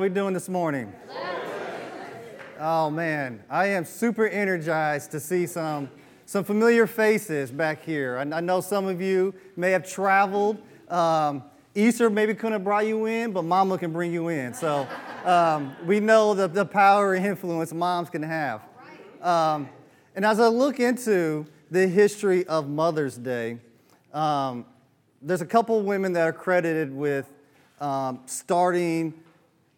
we doing this morning? Oh man, I am super energized to see some some familiar faces back here. I, I know some of you may have traveled. Um, Easter maybe couldn't have brought you in, but Mama can bring you in. So um, we know the, the power and influence moms can have. Um, and as I look into the history of Mother's Day, um, there's a couple women that are credited with um, starting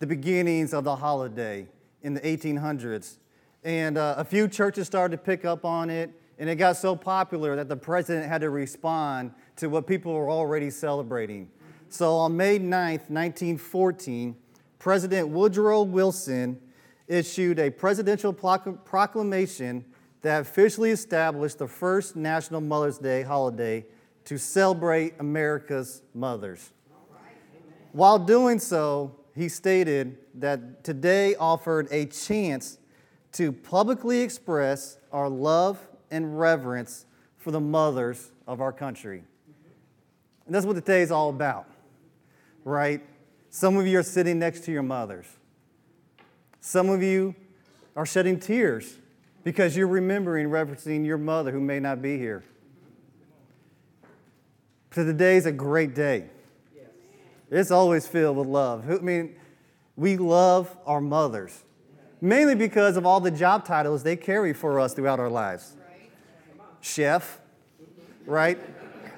the beginnings of the holiday in the 1800s. And uh, a few churches started to pick up on it, and it got so popular that the president had to respond to what people were already celebrating. So on May 9th, 1914, President Woodrow Wilson issued a presidential proclamation that officially established the first National Mother's Day holiday to celebrate America's mothers. While doing so, he stated that today offered a chance to publicly express our love and reverence for the mothers of our country. And that's what today is all about, right? Some of you are sitting next to your mothers. Some of you are shedding tears because you're remembering, referencing your mother who may not be here. So today is a great day. It's always filled with love. I mean, we love our mothers, mainly because of all the job titles they carry for us throughout our lives. Chef, right?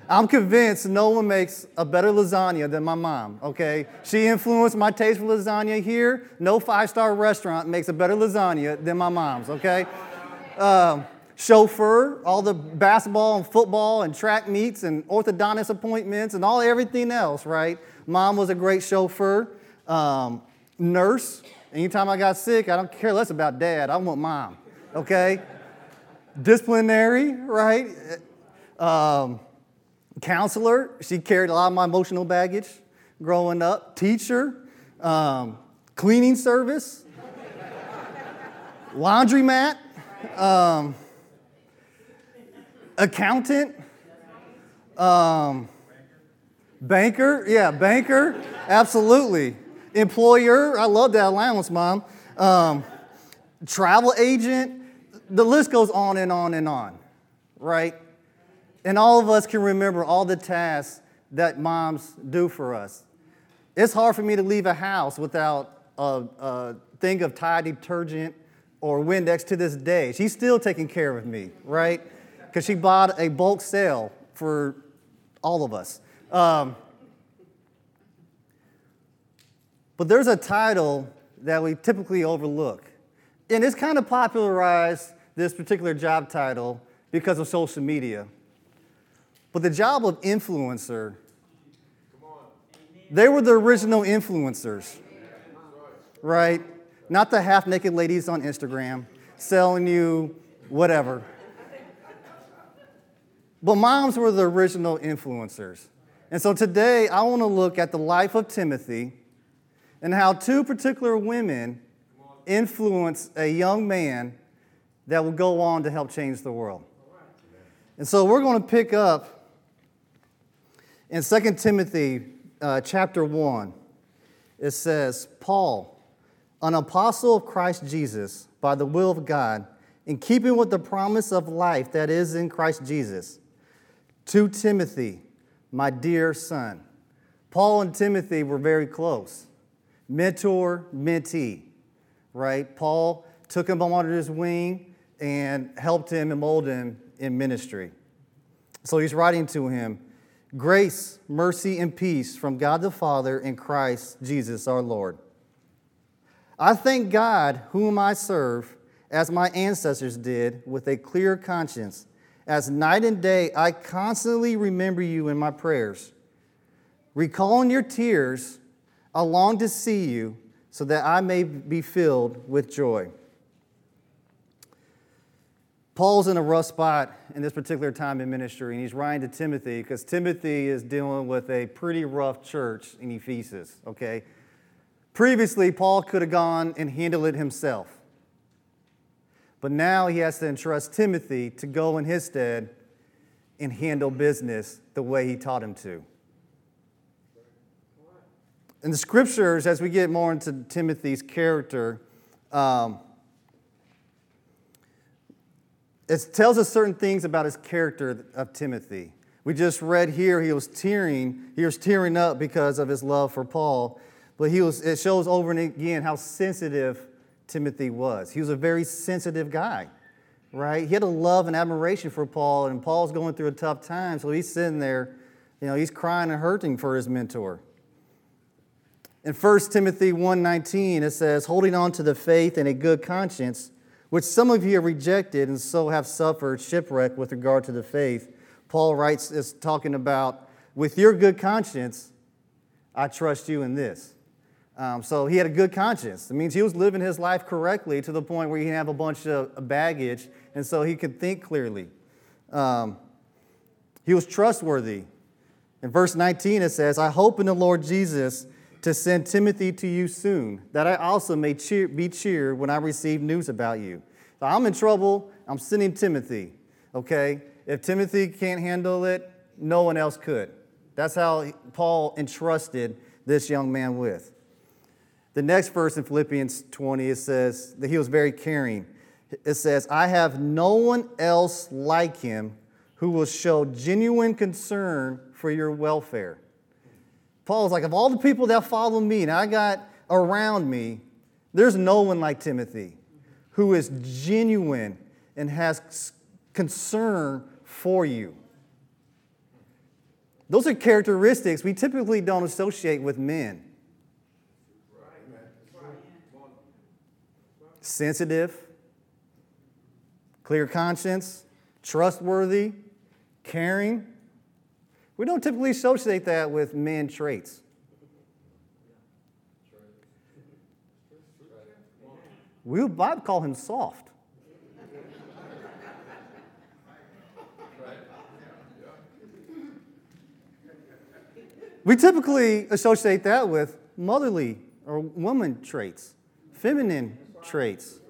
I'm convinced no one makes a better lasagna than my mom, okay? She influenced my taste for lasagna here. No five star restaurant makes a better lasagna than my mom's, okay? Um, chauffeur, all the basketball and football and track meets and orthodontist appointments and all everything else, right? Mom was a great chauffeur, um, nurse. Anytime I got sick, I don't care less about dad. I want mom, okay? Disciplinary, right? Um, counselor, she carried a lot of my emotional baggage growing up. Teacher, um, cleaning service, laundromat. Um, accountant, um, banker, yeah, banker, absolutely. Employer, I love that allowance, mom. Um, travel agent, the list goes on and on and on, right? And all of us can remember all the tasks that moms do for us. It's hard for me to leave a house without a, a thing of Tide detergent or Windex to this day. She's still taking care of me, right? because she bought a bulk sale for all of us. Um, but there's a title that we typically overlook. And it's kind of popularized this particular job title because of social media. But the job of influencer, they were the original influencers, right? Not the half naked ladies on Instagram selling you whatever. But moms were the original influencers. And so today I want to look at the life of Timothy and how two particular women influence a young man that will go on to help change the world. And so we're going to pick up in 2 Timothy uh, chapter 1. It says, Paul, an apostle of Christ Jesus, by the will of God, in keeping with the promise of life that is in Christ Jesus to Timothy, my dear son. Paul and Timothy were very close. Mentor, mentee, right? Paul took him under his wing and helped him and molded him in ministry. So he's writing to him Grace, mercy, and peace from God the Father and Christ Jesus our Lord. I thank God, whom I serve, as my ancestors did, with a clear conscience as night and day, I constantly remember you in my prayers. Recalling your tears, I long to see you so that I may be filled with joy. Paul's in a rough spot in this particular time in ministry, and he's writing to Timothy because Timothy is dealing with a pretty rough church in Ephesus, okay? Previously, Paul could have gone and handled it himself. But now he has to entrust Timothy to go in his stead and handle business the way he taught him to. in the scriptures, as we get more into Timothy's character, um, it tells us certain things about his character of Timothy. We just read here he was tearing, he was tearing up because of his love for Paul, but he was, it shows over and again how sensitive Timothy was. He was a very sensitive guy, right? He had a love and admiration for Paul, and Paul's going through a tough time, so he's sitting there, you know, he's crying and hurting for his mentor. In 1 Timothy 1:19 it says, "Holding on to the faith and a good conscience, which some of you have rejected and so have suffered shipwreck with regard to the faith." Paul writes is talking about with your good conscience, I trust you in this. Um, so he had a good conscience. It means he was living his life correctly to the point where he didn't have a bunch of baggage, and so he could think clearly. Um, he was trustworthy. In verse 19, it says, I hope in the Lord Jesus to send Timothy to you soon, that I also may cheer, be cheered when I receive news about you. So I'm in trouble, I'm sending Timothy, okay? If Timothy can't handle it, no one else could. That's how Paul entrusted this young man with. The next verse in Philippians 20, it says that he was very caring. It says, I have no one else like him who will show genuine concern for your welfare. Paul's like, of all the people that follow me and I got around me, there's no one like Timothy who is genuine and has concern for you. Those are characteristics we typically don't associate with men. Sensitive, clear conscience, trustworthy, caring. We don't typically associate that with men traits. We would call him soft. We typically associate that with motherly or woman traits, feminine traits.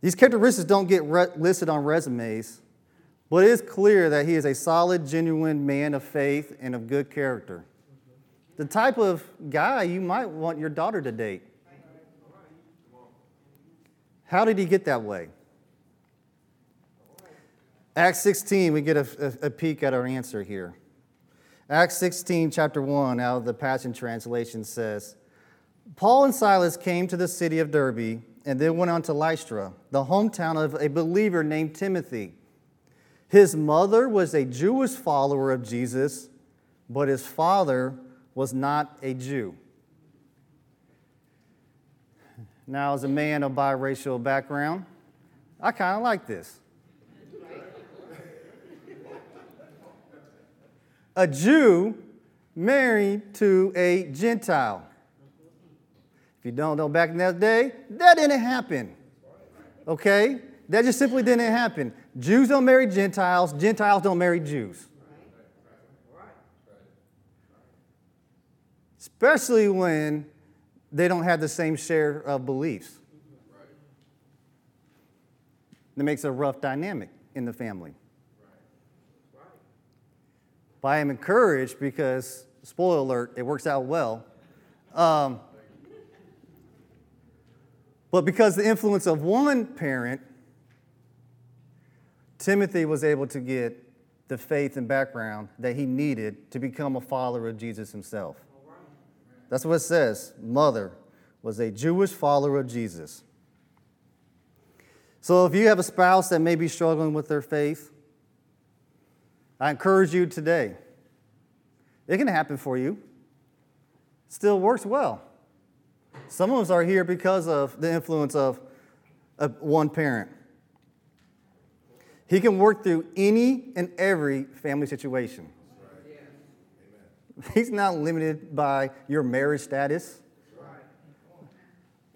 These characteristics don't get re- listed on resumes, but it is clear that he is a solid, genuine man of faith and of good character. The type of guy you might want your daughter to date. How did he get that way? Acts 16, we get a, a, a peek at our answer here. Acts 16, chapter 1, out of the Passion Translation says Paul and Silas came to the city of Derbe and then went on to Lystra, the hometown of a believer named Timothy. His mother was a Jewish follower of Jesus, but his father was not a Jew. Now, as a man of biracial background, I kind of like this. a Jew married to a Gentile. If you don't know, back in that day, that didn't happen. Okay? That just simply didn't happen. Jews don't marry Gentiles, Gentiles don't marry Jews. Especially when they don't have the same share of beliefs. That makes a rough dynamic in the family. But I am encouraged because, spoiler alert, it works out well. Um, but because the influence of one parent, Timothy was able to get the faith and background that he needed to become a follower of Jesus himself. That's what it says. Mother was a Jewish follower of Jesus. So if you have a spouse that may be struggling with their faith, I encourage you today. It can happen for you. Still works well. Some of us are here because of the influence of, one parent. He can work through any and every family situation. He's not limited by your marriage status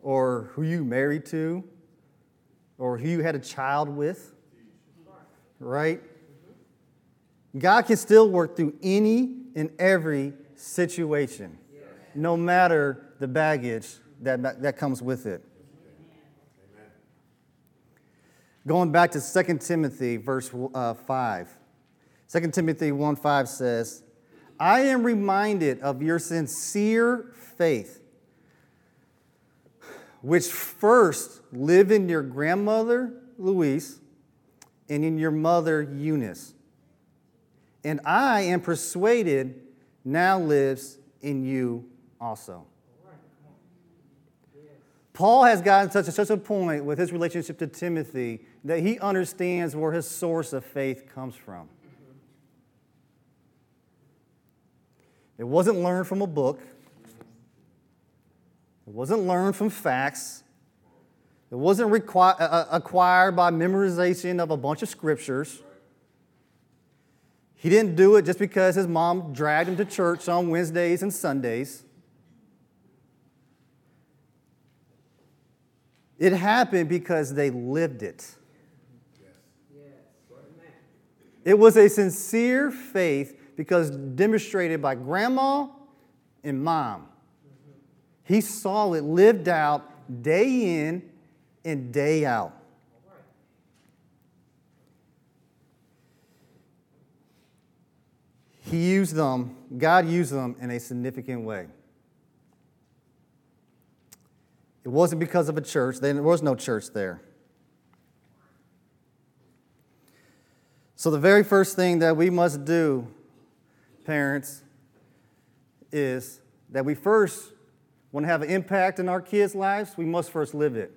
or who you married to or who you had a child with, right? God can still work through any and every situation, no matter the baggage that, that comes with it. Going back to 2 Timothy, verse uh, 5. 2 Timothy 1 5 says, I am reminded of your sincere faith, which first lived in your grandmother, Lois, and in your mother, Eunice. And I am persuaded now lives in you also. Paul has gotten such a, such a point with his relationship to Timothy that he understands where his source of faith comes from. It wasn't learned from a book. It wasn't learned from facts. It wasn't requi- acquired by memorization of a bunch of scriptures. He didn't do it just because his mom dragged him to church on Wednesdays and Sundays. It happened because they lived it. It was a sincere faith because demonstrated by grandma and mom. He saw it lived out day in and day out. He used them, God used them in a significant way. It wasn't because of a church, there was no church there. So, the very first thing that we must do, parents, is that we first want to have an impact in our kids' lives, we must first live it.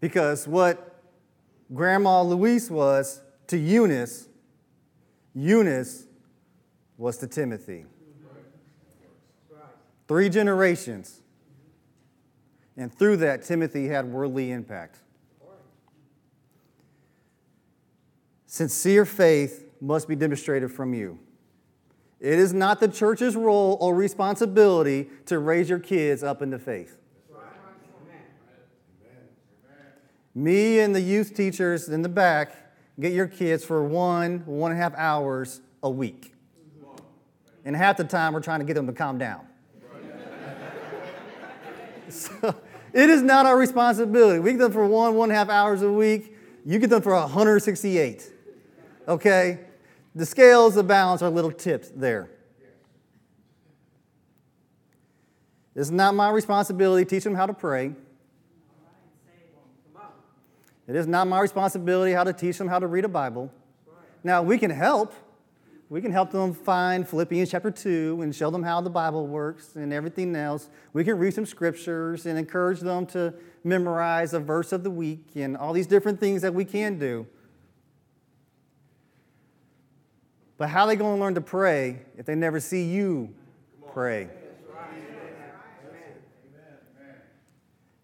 Because what Grandma Lois was to Eunice, Eunice was to Timothy. Three generations. And through that, Timothy had worldly impact. Sincere faith must be demonstrated from you. It is not the church's role or responsibility to raise your kids up in the faith. Me and the youth teachers in the back get your kids for one, one and a half hours a week. And half the time, we're trying to get them to calm down. so, it is not our responsibility. We get them for one, one and a half hours a week. You get them for 168. Okay? The scales of balance are little tips there. It's not my responsibility to teach them how to pray. It is not my responsibility how to teach them how to read a Bible. Now, we can help. We can help them find Philippians chapter 2 and show them how the Bible works and everything else. We can read some scriptures and encourage them to memorize a verse of the week and all these different things that we can do. But how are they going to learn to pray if they never see you pray?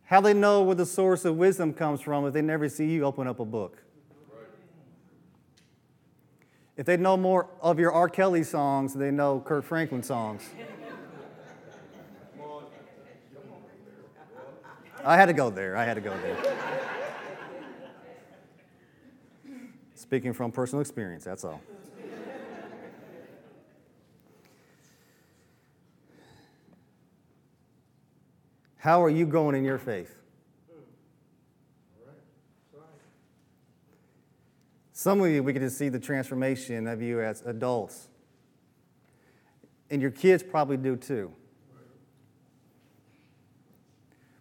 How they know where the source of wisdom comes from if they never see you open up a book? If they know more of your R. Kelly songs they know Kirk Franklin songs. I had to go there. I had to go there. Speaking from personal experience, that's all. How are you going in your faith? Some of you, we get to see the transformation of you as adults. And your kids probably do too.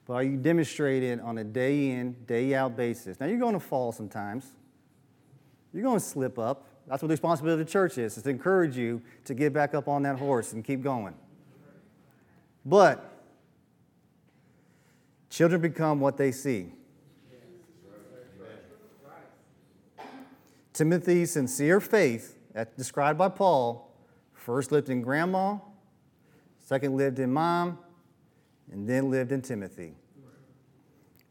But are you demonstrating on a day in, day out basis? Now, you're going to fall sometimes. You're going to slip up. That's what the responsibility of the church is, is to encourage you to get back up on that horse and keep going. But Children become what they see. Timothy's sincere faith, described by Paul, first lived in grandma, second lived in mom, and then lived in Timothy.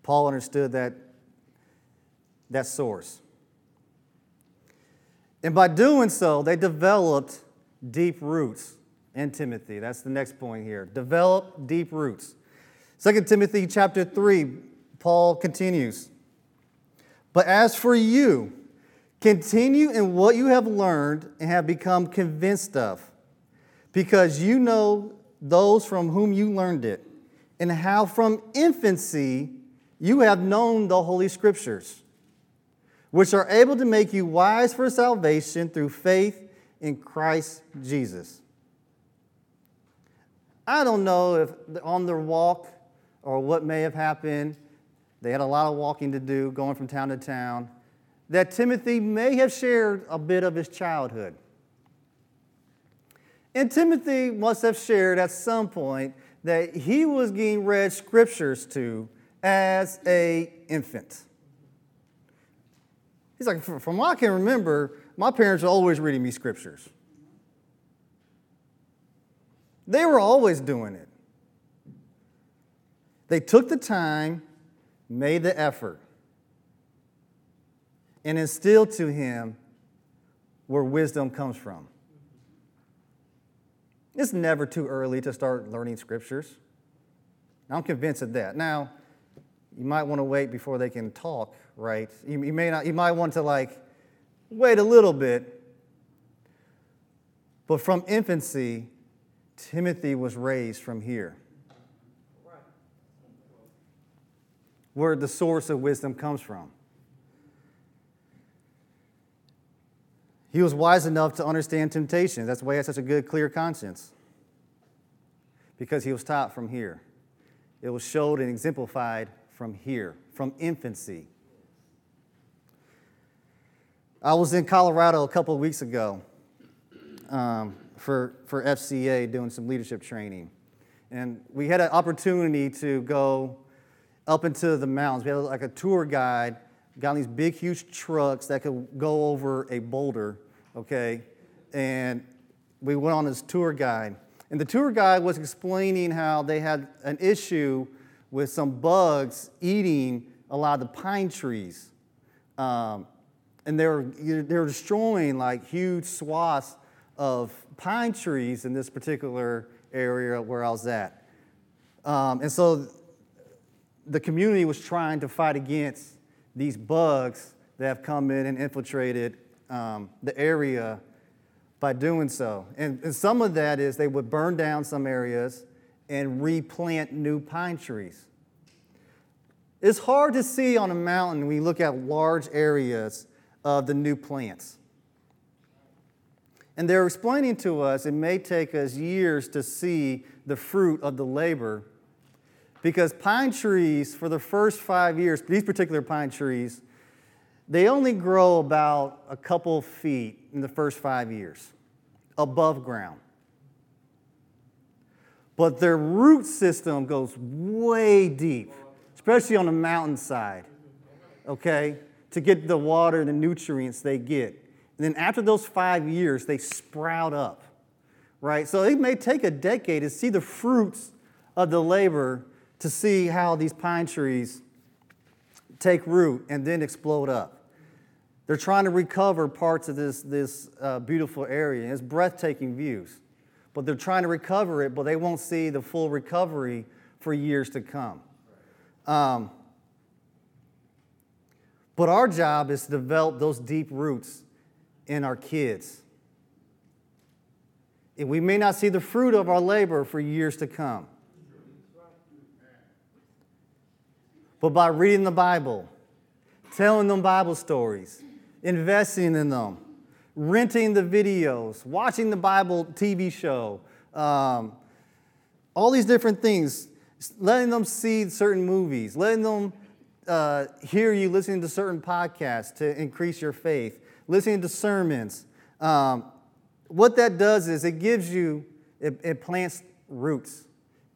Paul understood that, that source. And by doing so, they developed deep roots in Timothy. That's the next point here. Develop deep roots. 2 Timothy chapter 3, Paul continues. But as for you, continue in what you have learned and have become convinced of, because you know those from whom you learned it, and how from infancy you have known the Holy Scriptures, which are able to make you wise for salvation through faith in Christ Jesus. I don't know if on their walk or what may have happened, they had a lot of walking to do, going from town to town, that Timothy may have shared a bit of his childhood. And Timothy must have shared at some point that he was getting read scriptures to as a infant. He's like, from what I can remember, my parents were always reading me scriptures. They were always doing it. They took the time, made the effort, and instilled to him where wisdom comes from. It's never too early to start learning scriptures. I'm convinced of that. Now, you might want to wait before they can talk, right? You, you may not, you might want to like wait a little bit. But from infancy, Timothy was raised from here. Where the source of wisdom comes from. He was wise enough to understand temptation. That's why he had such a good, clear conscience. Because he was taught from here. It was showed and exemplified from here, from infancy. I was in Colorado a couple of weeks ago um, for, for FCA doing some leadership training. And we had an opportunity to go up into the mountains. We had like a tour guide, got on these big, huge trucks that could go over a boulder okay? And we went on this tour guide. And the tour guide was explaining how they had an issue with some bugs eating a lot of the pine trees. Um, and they were, they were destroying like huge swaths of pine trees in this particular area where I was at. Um, and so the community was trying to fight against these bugs that have come in and infiltrated um, the area by doing so. And, and some of that is they would burn down some areas and replant new pine trees. It's hard to see on a mountain when you look at large areas of the new plants. And they're explaining to us it may take us years to see the fruit of the labor because pine trees, for the first five years, these particular pine trees, they only grow about a couple feet in the first five years above ground. But their root system goes way deep, especially on the mountainside, okay, to get the water and the nutrients they get. And then after those five years, they sprout up, right? So it may take a decade to see the fruits of the labor to see how these pine trees take root and then explode up. They're trying to recover parts of this, this uh, beautiful area. It's breathtaking views. But they're trying to recover it, but they won't see the full recovery for years to come. Um, but our job is to develop those deep roots in our kids. And we may not see the fruit of our labor for years to come. But by reading the Bible, telling them Bible stories, investing in them, renting the videos, watching the Bible TV show, um, all these different things, letting them see certain movies, letting them uh, hear you listening to certain podcasts to increase your faith, listening to sermons. Um, what that does is it gives you, it, it plants roots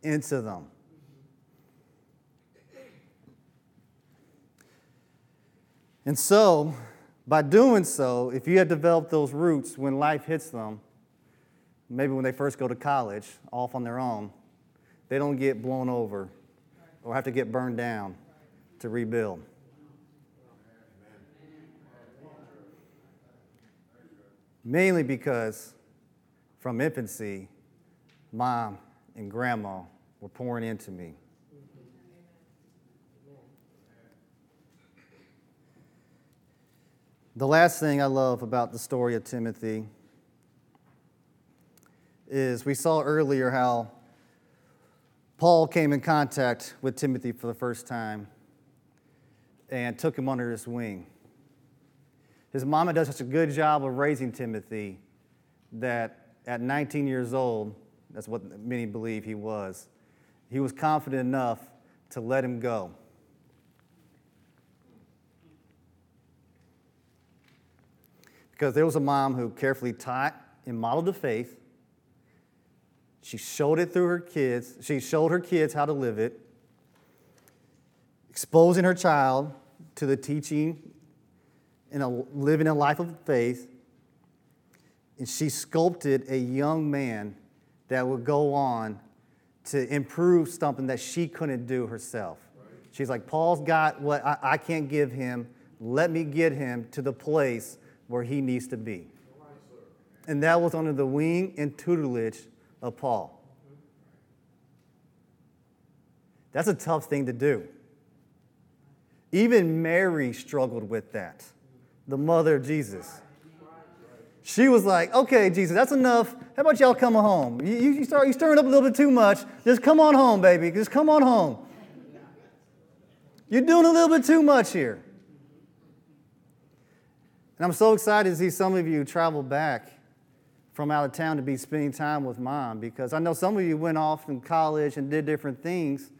into them. And so, by doing so, if you have developed those roots when life hits them, maybe when they first go to college, off on their own, they don't get blown over or have to get burned down to rebuild. Mainly because from infancy, mom and grandma were pouring into me. The last thing I love about the story of Timothy is we saw earlier how Paul came in contact with Timothy for the first time and took him under his wing. His mama does such a good job of raising Timothy that at 19 years old, that's what many believe he was, he was confident enough to let him go. Because there was a mom who carefully taught and modeled the faith. She showed it through her kids. She showed her kids how to live it, exposing her child to the teaching and living a life of faith. And she sculpted a young man that would go on to improve something that she couldn't do herself. She's like, Paul's got what I, I can't give him. Let me get him to the place where he needs to be. And that was under the wing and tutelage of Paul. That's a tough thing to do. Even Mary struggled with that, the mother of Jesus. She was like, okay, Jesus, that's enough. How about y'all come home? You, you, start, you stirring up a little bit too much. Just come on home, baby. Just come on home. You're doing a little bit too much here. And I'm so excited to see some of you travel back from out of town to be spending time with mom because I know some of you went off in college and did different things,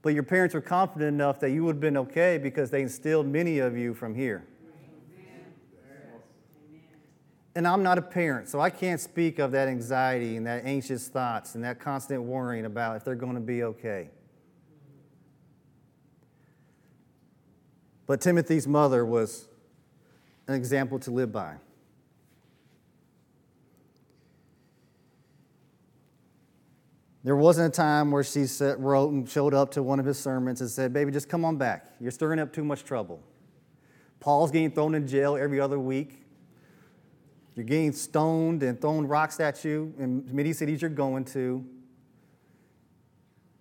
but your parents were confident enough that you would have been okay because they instilled many of you from here. And I'm not a parent, so I can't speak of that anxiety and that anxious thoughts and that constant worrying about if they're going to be okay. But Timothy's mother was an example to live by. There wasn't a time where she wrote and showed up to one of his sermons and said, Baby, just come on back. You're stirring up too much trouble. Paul's getting thrown in jail every other week. You're getting stoned and thrown rocks at you in many cities you're going to.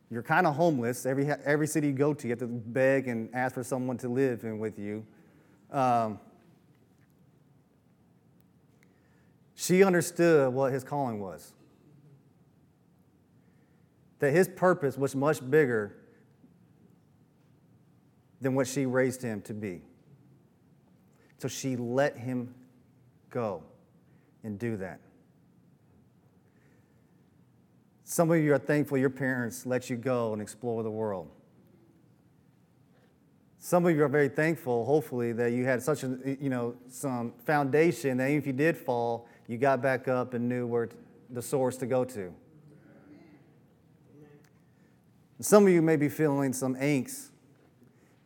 You're kind of homeless. Every, every city you go to, you have to beg and ask for someone to live in with you. Um, she understood what his calling was. That his purpose was much bigger than what she raised him to be. So she let him go and do that. Some of you are thankful your parents let you go and explore the world. Some of you are very thankful, hopefully, that you had such a, you know, some foundation that even if you did fall, you got back up and knew where the source to go to. Some of you may be feeling some angst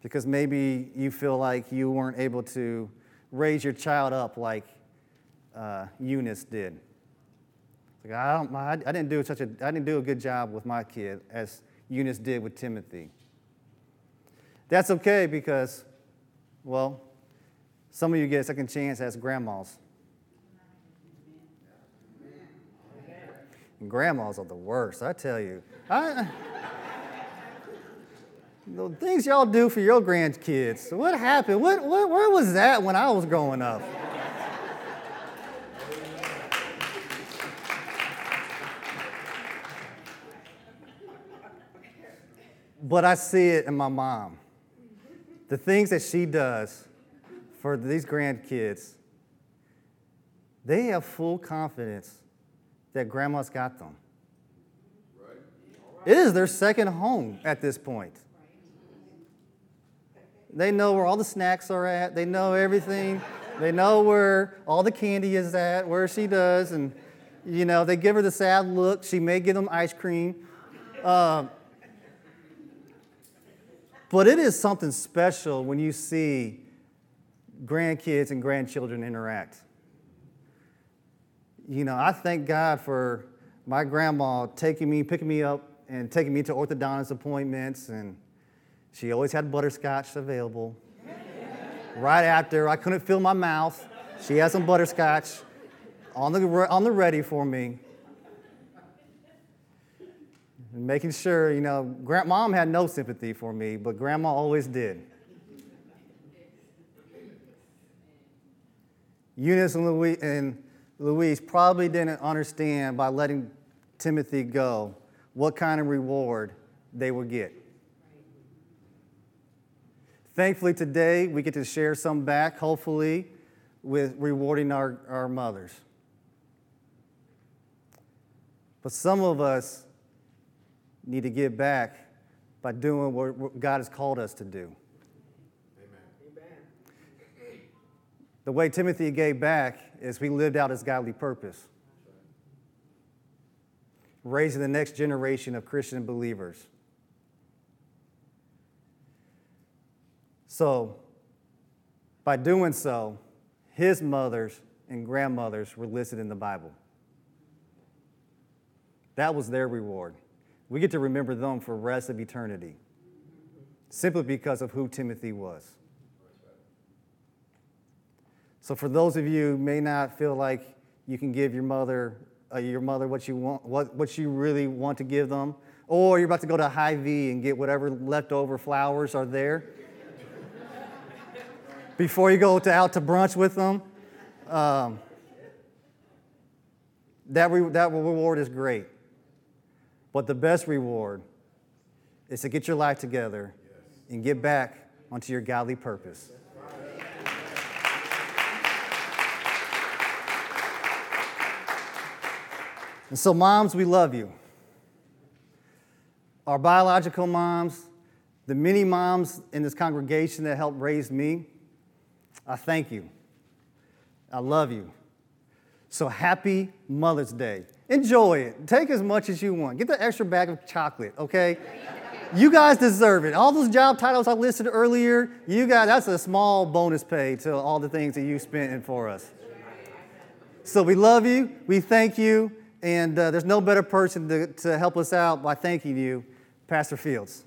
because maybe you feel like you weren't able to raise your child up like uh, Eunice did. Like, I, don't, I, didn't do such a, I didn't do a good job with my kid as Eunice did with Timothy. That's okay because, well, some of you get a second chance as grandmas. Grandmas are the worst, I tell you. I, the things y'all do for your grandkids. What happened? What, what, where was that when I was growing up? But I see it in my mom. The things that she does for these grandkids, they have full confidence that grandma's got them. It is their second home at this point. They know where all the snacks are at, they know everything, they know where all the candy is at, where she does, and you know, they give her the sad look. She may give them ice cream. Um, but it is something special when you see grandkids and grandchildren interact. You know, I thank God for my grandma taking me, picking me up, and taking me to orthodontist appointments, and she always had butterscotch available. right after, I couldn't feel my mouth. She had some butterscotch on the, on the ready for me making sure, you know, mom had no sympathy for me, but grandma always did. Eunice and Lois, and Lois probably didn't understand by letting Timothy go what kind of reward they would get. Thankfully, today we get to share some back, hopefully, with rewarding our, our mothers. But some of us need to give back by doing what God has called us to do. Amen. The way Timothy gave back is we lived out his godly purpose, raising the next generation of Christian believers. So, by doing so, his mothers and grandmothers were listed in the Bible. That was their reward. We get to remember them for the rest of eternity, simply because of who Timothy was. So, for those of you who may not feel like you can give your mother, uh, your mother what you want, what, what you really want to give them, or you're about to go to Hy-Vee and get whatever leftover flowers are there before you go to, out to brunch with them. Um, that, re- that reward is great. But the best reward is to get your life together and get back onto your godly purpose. And so, moms, we love you. Our biological moms, the many moms in this congregation that helped raise me, I thank you. I love you. So happy Mother's Day. Enjoy it. Take as much as you want. Get the extra bag of chocolate, okay? You guys deserve it. All those job titles I listed earlier, you guys, that's a small bonus pay to all the things that you spent in for us. So we love you, we thank you, and uh, there's no better person to, to help us out by thanking you, Pastor Fields.